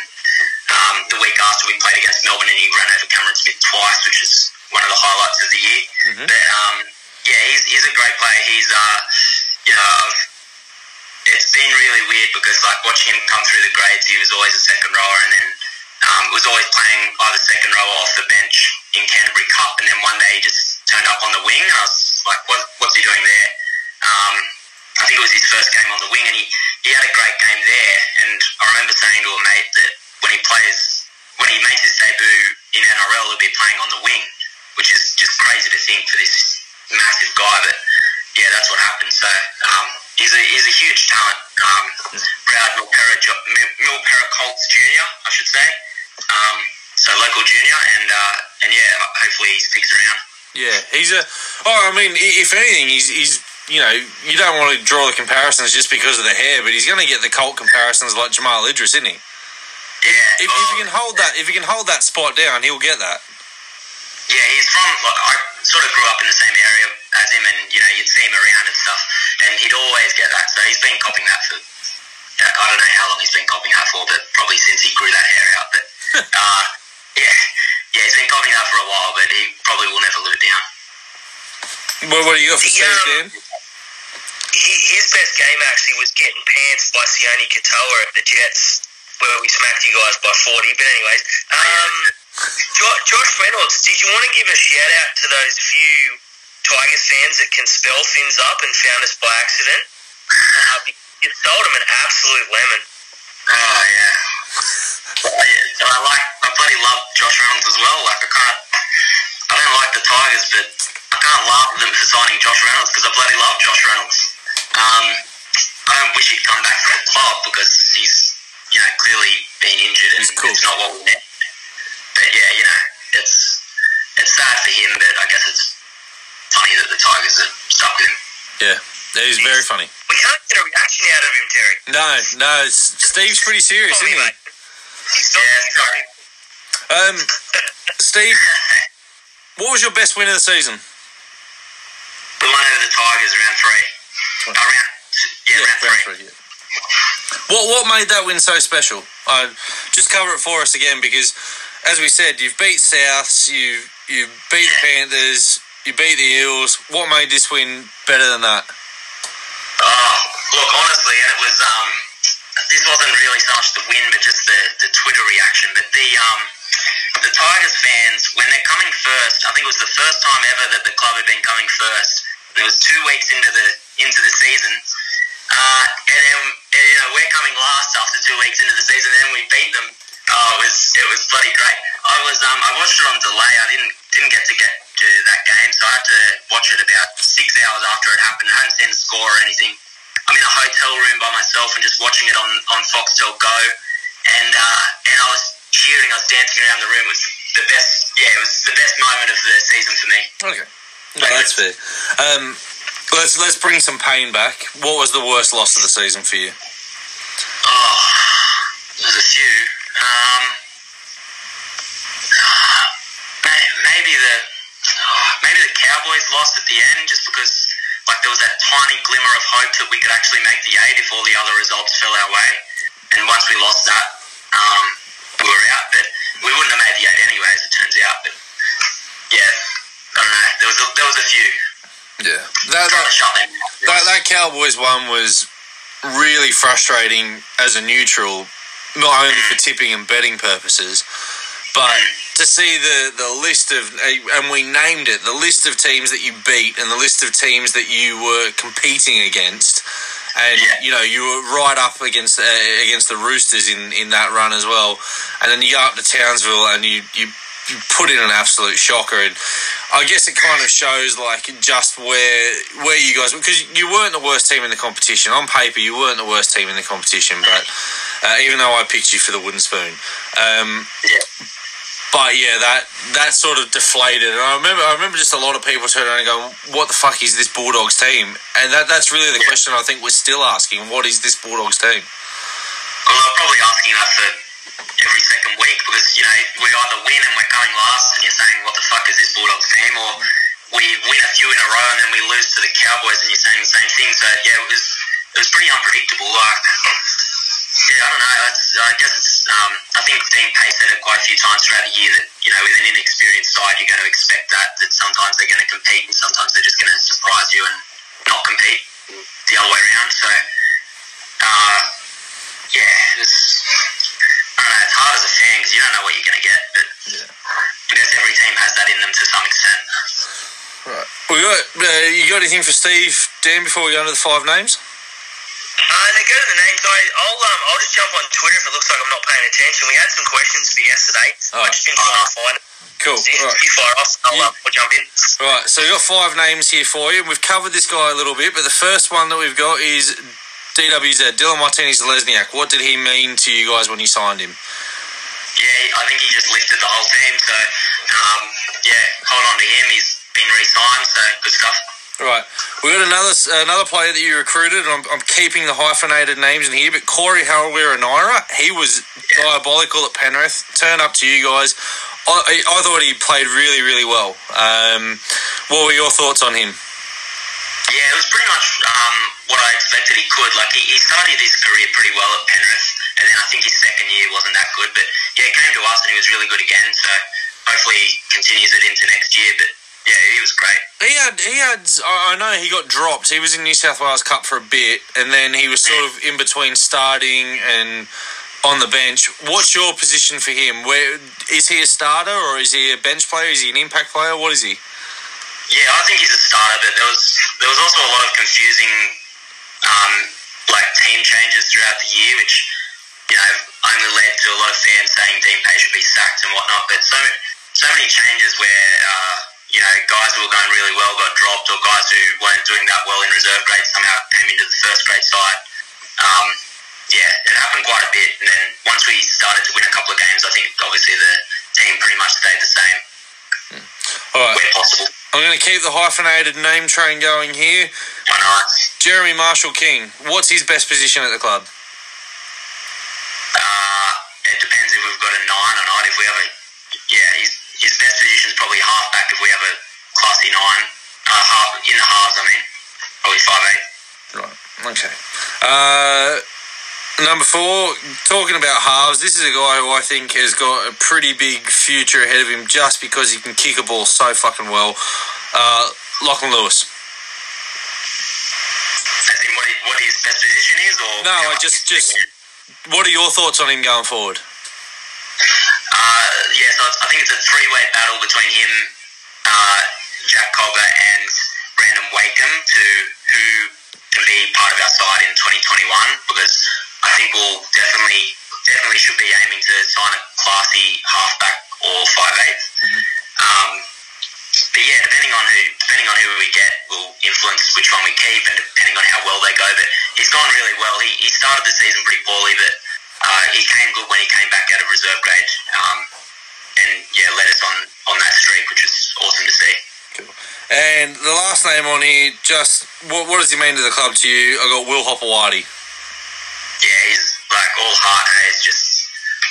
um, the week after we played against Melbourne and he ran over Cameron Smith twice, which is one of the highlights of the year. Mhm. But um, yeah, he's, he's a great player. He's uh, you know, I've it's been really weird because like watching him come through the grades, he was always a second rower, and then um, was always playing either second row or off the bench in Canterbury Cup, and then one day he just turned up on the wing. I was like, what, what's he doing there? Um, I think it was his first game on the wing, and he, he had a great game there. And I remember saying to a mate that when he plays, when he makes his debut in NRL, he'll be playing on the wing, which is just crazy to think for this massive guy. But yeah, that's what happened. So um, he's a he's a huge talent. Um, proud Milperra Mil- Milperra Colts junior, I should say. Um, so local junior, and uh, and yeah, hopefully he sticks around. Yeah, he's a. Oh, I mean, if anything, he's he's. You know, you don't want to draw the comparisons just because of the hair, but he's going to get the cult comparisons like Jamal Idris, isn't he? Yeah, If, if he can hold that, if he can hold that spot down, he'll get that. Yeah, he's from. Like, I sort of grew up in the same area as him, and you know, you'd see him around and stuff, and he'd always get that. So he's been copying that for. I don't know how long he's been copying that for, but probably since he grew that hair out. But uh, yeah, yeah, he's been copying that for a while, but he probably will never live it down. Well, what do you got for Yeah. Steve Dan? Hi- His best game actually was getting pants by Sione Katoa at the Jets, where we smacked you guys by 40. But anyways, um, Josh Reynolds, did you want to give a shout out to those few Tigers fans that can spell things up and found us by accident? Uh, you sold them an absolute lemon. Oh yeah. I, I like. I bloody love Josh Reynolds as well. Like I can't. I don't like the Tigers, but I can't laugh at them for signing Josh Reynolds because I bloody love Josh Reynolds. Um, I don't wish he'd come back for the club because he's, you know, clearly been injured and cool. it's not what we need. But yeah, you know, it's it's sad for him, but I guess it's funny that the Tigers are stuck with him. Yeah, that is very funny. We can't get a reaction out of him, Terry. No, no, Steve's pretty serious, isn't he? mate. Yeah. Um, Steve, what was your best win of the season? We won over the Tigers round three. Uh, round, yeah, round three. round three, yeah. What what made that win so special? Uh, just cover it for us again because, as we said, you've beat Souths, you you beat the Panthers, you beat the Eels. What made this win better than that? Oh, look, honestly, it was um, this wasn't really so much the win, but just the, the Twitter reaction. But the um, the Tigers fans, when they're coming first, I think it was the first time ever that the club had been coming first. It was two weeks into the into the season, uh, and then and, you know we're coming last after two weeks into the season, and then we beat them. Oh, it was it was bloody great. I was um, I watched it on delay. I didn't didn't get to get to that game, so I had to watch it about six hours after it happened. I hadn't seen the score or anything. I'm in a hotel room by myself and just watching it on, on Foxtel Go, and uh, and I was cheering, I was dancing around the room. It was the best, yeah, it was the best moment of the season for me. Okay, no, that's fair. Um, let's let's bring some pain back. What was the worst loss of the season for you? Oh, there's a few. Um, maybe the oh, maybe the Cowboys lost at the end just because like there was that tiny glimmer of hope that we could actually make the eight if all the other results fell our way. And once we lost that, um, we were out. But we wouldn't have made the eight anyway, as it turns out. But yeah, I don't know. There was a, there was a few. Yeah, that, that, to shut them. that, that Cowboys one was really frustrating as a neutral, not only for tipping and betting purposes, but to see the, the list of, and we named it, the list of teams that you beat and the list of teams that you were competing against. And Yeah. you know you were right up against uh, against the Roosters in, in that run as well, and then you go up to Townsville and you, you you put in an absolute shocker. And I guess it kind of shows like just where where you guys because you weren't the worst team in the competition on paper. You weren't the worst team in the competition, but uh, even though I picked you for the wooden spoon, um, Yeah. But yeah, that that sort of deflated. And I remember I remember just a lot of people turning around and going, "What the fuck is this Bulldogs team?" And that that's really the Yeah. question I think we're still asking: What is this Bulldogs team? Well, they're probably asking that for every second week because, you know, we either win and we're coming last and you're saying, what the fuck is this Bulldogs team? Or we win a few in a row and then we lose to the Cowboys and you're saying the same thing. So, yeah, it was it was pretty unpredictable. Like, yeah, I don't know. That's, I guess it's, um, I think Dean Pay said it quite a few times throughout the year that, you know, with an inexperienced side, you're going to expect that, that sometimes they're going to compete and sometimes they're just going to surprise you and not compete the other way around. So, uh, yeah, it was, I don't know, it's hard as a fan because you don't know what you're going to get, but Yeah. I guess every team has that in them to some extent. Right. We got uh, you got anything for Steve Dan before we go into the five names? Uh, and then go to the names. I, I'll um, I'll just jump on Twitter if it looks like I'm not paying attention. We had some questions for yesterday. Oh. I just trying to find it. Cool. So Right. you fire off. I'll, You- um, I'll jump in. Right, so we've got five names here for you. We've covered this guy a little bit, but the first one that we've got is DWZ, Dallin Watene-Zelezniak. What did he mean to you guys when you signed him? Yeah, I think he just lifted the whole team. So, um, yeah, hold on to him. He's been re-signed, so good stuff. Right, we got another another player that you recruited. and I'm, I'm keeping the hyphenated names in here, but Corey Harawira-Naera, he was diabolical at Penrith. Turned up to you guys. I, I I thought he played really, really well. Um, what were your thoughts on him? Yeah, it was pretty much um, what I expected he could. Like, he, he started his career pretty well at Penrith, and then I think his second year wasn't that good. But, yeah, he came to us and he was really good again. So, hopefully he continues it into next year. But, yeah, he was great. He had, he had. I I know he got dropped. He was in New South Wales Cup for a bit, and then he was sort of in between starting and on the bench. What's your position for him? Where is he a starter or is he a bench player? Is he an impact player? What is he? Yeah, I think he's a starter, but there was there was also a lot of confusing um, like team changes throughout the year, which you know only led to a lot of fans saying Dean Pay should be sacked and whatnot. But so so many changes where uh, you know guys who were going really well got dropped, or guys who weren't doing that well in reserve grade somehow came into the first grade side. Um, yeah, it happened quite a bit, and then once we started to win a couple of games, I think obviously the team pretty much stayed the same All right, where possible. I'm going to keep the hyphenated name train going here. Why not? Jeremy Marshall King. What's his best position at the club? Uh, it depends if we've got a nine or not. If we have a, yeah, his, his best position is probably halfback if we have a classy nine. Uh, half, in the halves, I mean. Probably five eight. Right. Okay. Uh, number four, talking about halves, this is a guy who I think has got a pretty big future ahead of him just because he can kick a ball so fucking well. Uh, Lachlan Lewis. As in what, he, what his best position is, or No, I just- just- What are your thoughts on him going forward? Uh, yeah, so it's, I think it's a three-way battle between him, uh, Jack Cogger, and Brandon Wakeham to who can be part of our side in 2021 because I think we'll definitely definitely should be aiming to sign a classy halfback or five eighth. Um, but yeah, depending on who depending on who we get will influence which one we keep and depending on how well they go. But he's gone really well. He, he started the season pretty poorly, but uh, he came good when he came back out of reserve grade. Um, and yeah, led us on, on that streak, which is awesome to see. And the last name on here, just what, what does he mean to the club to you? I got Will Hopoate. Yeah, he's like all heart. Hey, he's just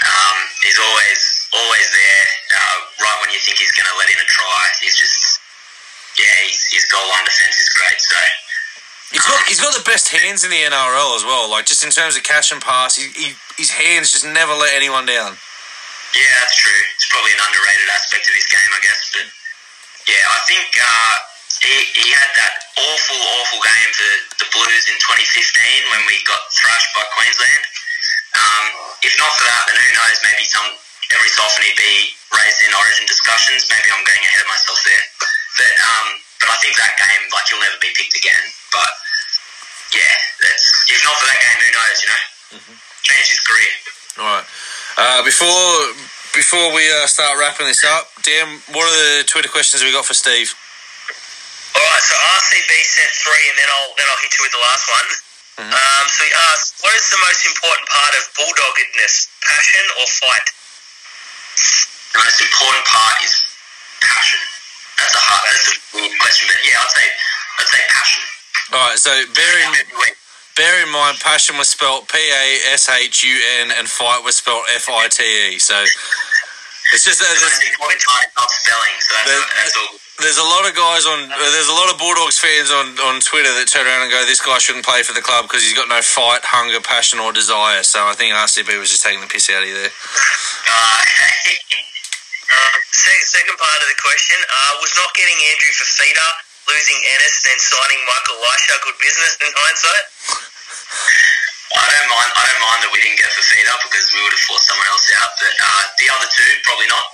um, he's always always there. Uh, right when you think he's going to let in a try, he's just yeah, he's, his goal line defense is great. So He's got he's got the best hands in the NRL as well. Like just in terms of catch and pass, he, he, his hands just never let anyone down. yeah, that's true. It's probably an underrated aspect of his game, I guess. But yeah, I think uh, he he had that awful awful game for the Blues in 2015 when we got thrashed by Queensland. Um, if not for that, then who knows? Maybe some every so often he'd be raised in Origin discussions. Maybe I'm getting ahead of myself there, but um, but I think that game, like he'll never be picked again. But yeah, that's if not for that game, who knows? You know, changed his career. All right. Uh, before before we uh, start wrapping this up, Dan, what are the Twitter questions we got for Steve? All right, so RCB sent three, and then I'll then I'll hit you with the last one. Um, so he asked, "What is the most important part of bulldoggedness? Passion or fight?" The most important part is passion. That's a hard, that's a weird question, but yeah, I'd say I'd say passion. All right. So bear in bear in mind, passion was spelt P A S H U N, and fight was spelt F I T E. So it's just there's, most important part is not spelling, so that's, The- that's all. there's a lot of guys on there's a lot of Bulldogs fans on, on Twitter that turn around and go, this guy shouldn't play for the club because he's got no fight, hunger, passion, or desire. So I think RCB was just taking the piss out of you there. Uh. Um, second part of the question uh, was not getting Andrew for Fifita, losing Ennis, then signing Michael Lichaa good business in hindsight. I don't mind. I don't mind that we didn't get Fifita because we would have forced someone else out. But uh, the other two, probably not.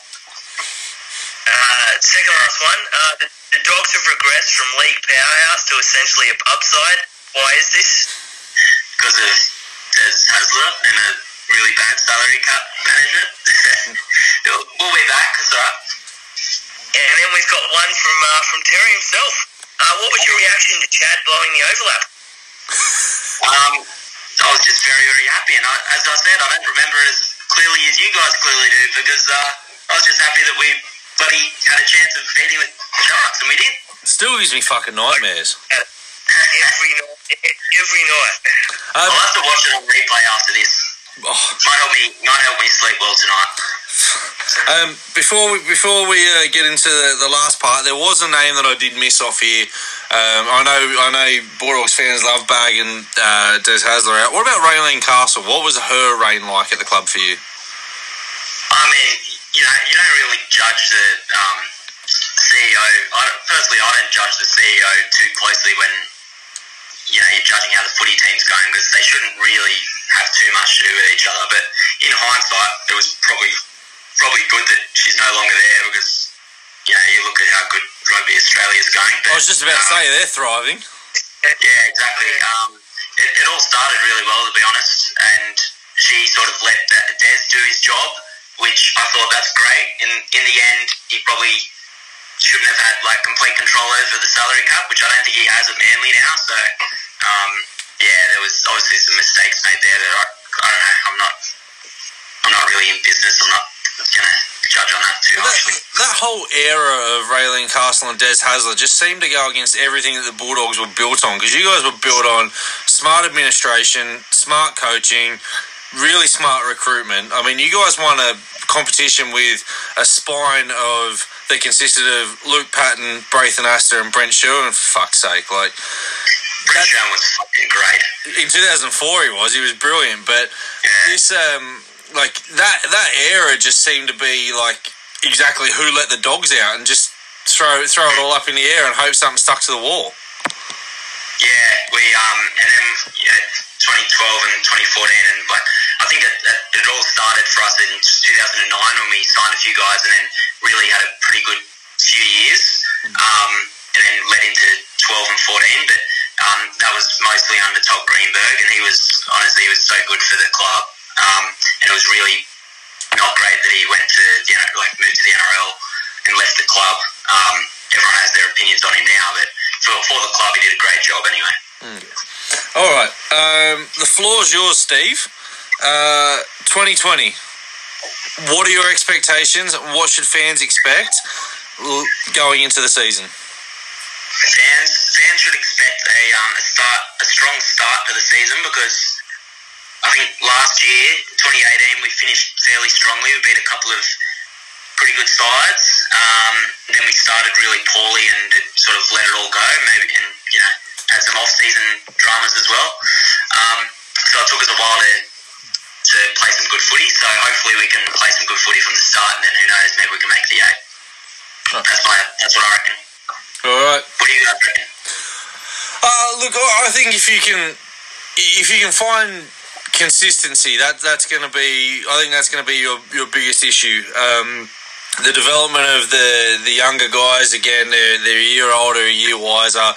Uh, second last one. Uh, the, the dogs have regressed from league powerhouse to essentially a pub side. Why is this? because of Des Hasler and a really bad salary cap management. we'll be back. It's all right. And then we've got one from uh, from Terry himself. Uh, what was your reaction to Chad blowing the overlap? Um, I was just very, very happy, and I, as I said, I don't remember it as clearly as you guys clearly do because uh, I was just happy that we bloody had a chance of beating with Sharks, and we did. Still gives me fucking nightmares. Every night, every night. Um, I'll have to watch it on replay after this. oh, Might help me, might help me sleep well tonight. Um, before we, before we uh, get into the, the last part, there was a name that I did miss off here. Um, I know I know Bulldogs fans love Bag and uh, Des Hasler out. What about Raylene Castle? What was her reign like at the club for you? I mean, you know, you don't really judge the um, CEO. I personally, I don't judge the CEO too closely when you know you're judging how the footy team's going because they shouldn't really have too much to do with each other. But in hindsight, it was probably probably good that she's no longer there because you know you look at how good rugby Australia's going. But, I was just about to um, say they're thriving. yeah, exactly. Um, it, it all started really well, to be honest, and she sort of let Des do his job, which I thought that's great. In in the end, he probably shouldn't have had like complete control over the salary cap, which I don't think he has at Manly now. So, um, yeah, there was obviously some mistakes made there that I, I don't know. I'm not I'm not really in business. I'm not gonna judge on that too That, that whole era of Raylene Castle and Des Hasler just seemed to go against everything that the Bulldogs were built on because you guys were built on smart administration, smart coaching, really smart recruitment. I mean, you guys won a competition with a spine of that consisted of Luke Patten, Braith Anasta, and Brent Sherwin. For fuck's sake, like Sherwin was fucking great. in 2004 he was he was brilliant but Yeah. this um like that that era just seemed to be like exactly who let the dogs out and just throw throw it all up in the air and hope something stuck to the wall Yeah, we um, and then yeah, 2012 and 2014, and like I think it, it, it all started for us in 2009 when we signed a few guys, and then really had a pretty good few years, um, and then led into 12 and 14. But um, that was mostly under Todd Greenberg, and he was honestly he was so good for the club, um, and it was really not great that he went to know like moved to the NRL and left the club. Um, everyone has their opinions on him now, but for, for the club, he did a great job anyway. all right um the floor's yours steve. Uh 2020 what are your expectations? What should fans expect going into the season? Fans, fans should expect a, um, a start, a strong start to the season because I think last year, 2018, we finished fairly strongly. We beat a couple of pretty good sides. Um, then we started really poorly and it sort of let it all go. Maybe and you know had some off-season dramas as well. Um, so it took us a while to to play some good footy. So hopefully we can play some good footy from the start, and then who knows, maybe we can make the eight. That's my that's what I reckon. all right What do you guys reckon? Uh, look, I think if you can, if you can find consistency, that that's going to be. I think that's going to be your your biggest issue. Um, the development of the the younger guys again, they're they're a year older, a year wiser.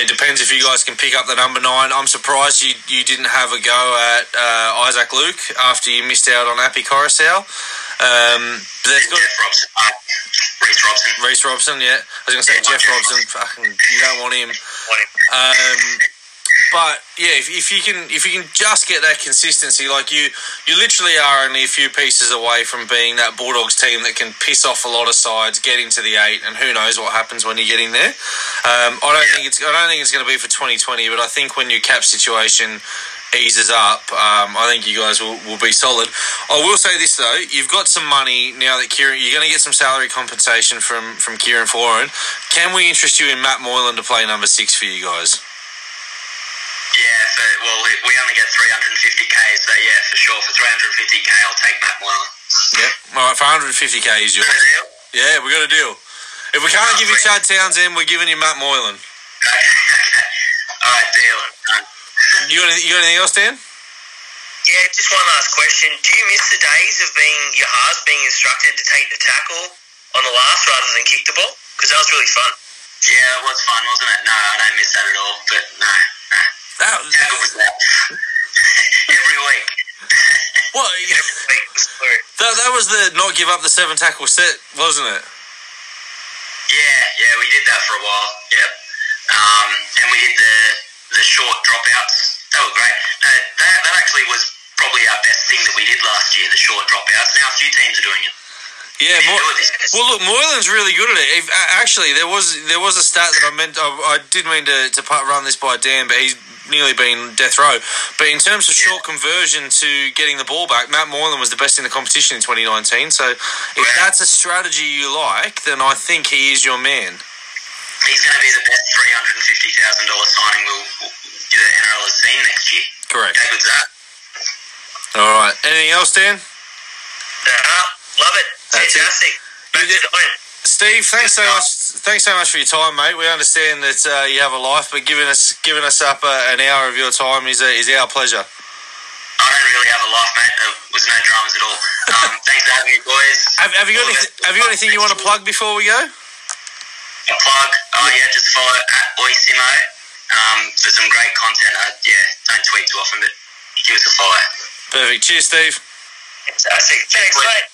It depends if you guys can pick up the number nine. I'm surprised you, you didn't have a go at uh, Isaac Luke after you missed out on Api Koroisau. Um, but there's got Jeff Robson, uh, Reece Robson. Reece Robson, yeah. I was going to say Yeah, Jeff Jeff Robson. Fucking, you don't want him. What if- Um, but yeah, if, if you can if you can just get that consistency, like you you literally are only a few pieces away from being that Bulldogs team that can piss off a lot of sides, get into the eight, and who knows what happens when you get in there. Um, I don't think it's I don't think it's going to be for 2020, but I think when your cap situation eases up, um, I think you guys will, will be solid. I will say this though, you've got some money now that Kieran, you're going to get some salary compensation from from Kieran Foran. Can we interest you in Matt Moylan to play number six for you guys? Yeah, for, well, we we only get 350k, so yeah, for sure. For 350k, I'll take Matt Moylan. Yep. All right, for 150k is yours. Good deal? Yeah, we got a deal. If we can't give you Chad Townsend, we're giving you Matt Moylan. Okay, okay. All right, deal. Done. You got anything, you got anything else, Dan? Yeah, just one last question. Do you miss the days of being your halves being instructed to take the tackle on the last rather than kick the ball? Because that was really fun. Yeah, it was fun, wasn't it? No, I don't miss that at all. But no, no. That, was that? Every week. what, Every week was that, that was the not give up the seven tackle set, wasn't it? Yeah, yeah, we did that for a while. Yep. Um, and we did the the short dropouts. That was great. No, that that actually was probably our best thing that we did last year. The short dropouts. Now a few teams are doing it. Yeah, Mo- do it this year. well, look, Moylan's really good at it. If, actually, there was there was a stat that I meant. I, I did mean to to part run this by Dan, but he's nearly been death row. But in terms of short conversion to getting the ball back, Matt Moylan was the best in the competition in 2019. So, if that's a strategy you like, then I think he is your man. He's going to be the best three hundred and fifty thousand dollars signing we'll, we'll, the NRL has seen next year. Correct. How good's that? All right. Anything else, Dan? Nah, love it. That's. Fantastic. Back You to the point. Steve, thanks so much. Thanks so much for your time, mate. We understand that uh, you have a life, but giving us giving us up uh, an hour of your time is uh, is our pleasure. I don't really have a life, mate. There was no dramas at all. Um, thanks for having me, boys. Have, have you got anything, Have you got anything you want to plug before we go? A plug? Oh yeah, just follow at Oisimo um, for some great content. Uh, yeah, don't tweet too often, but give us a follow. Perfect. Cheers, Steve. Fantastic. Thanks, mate.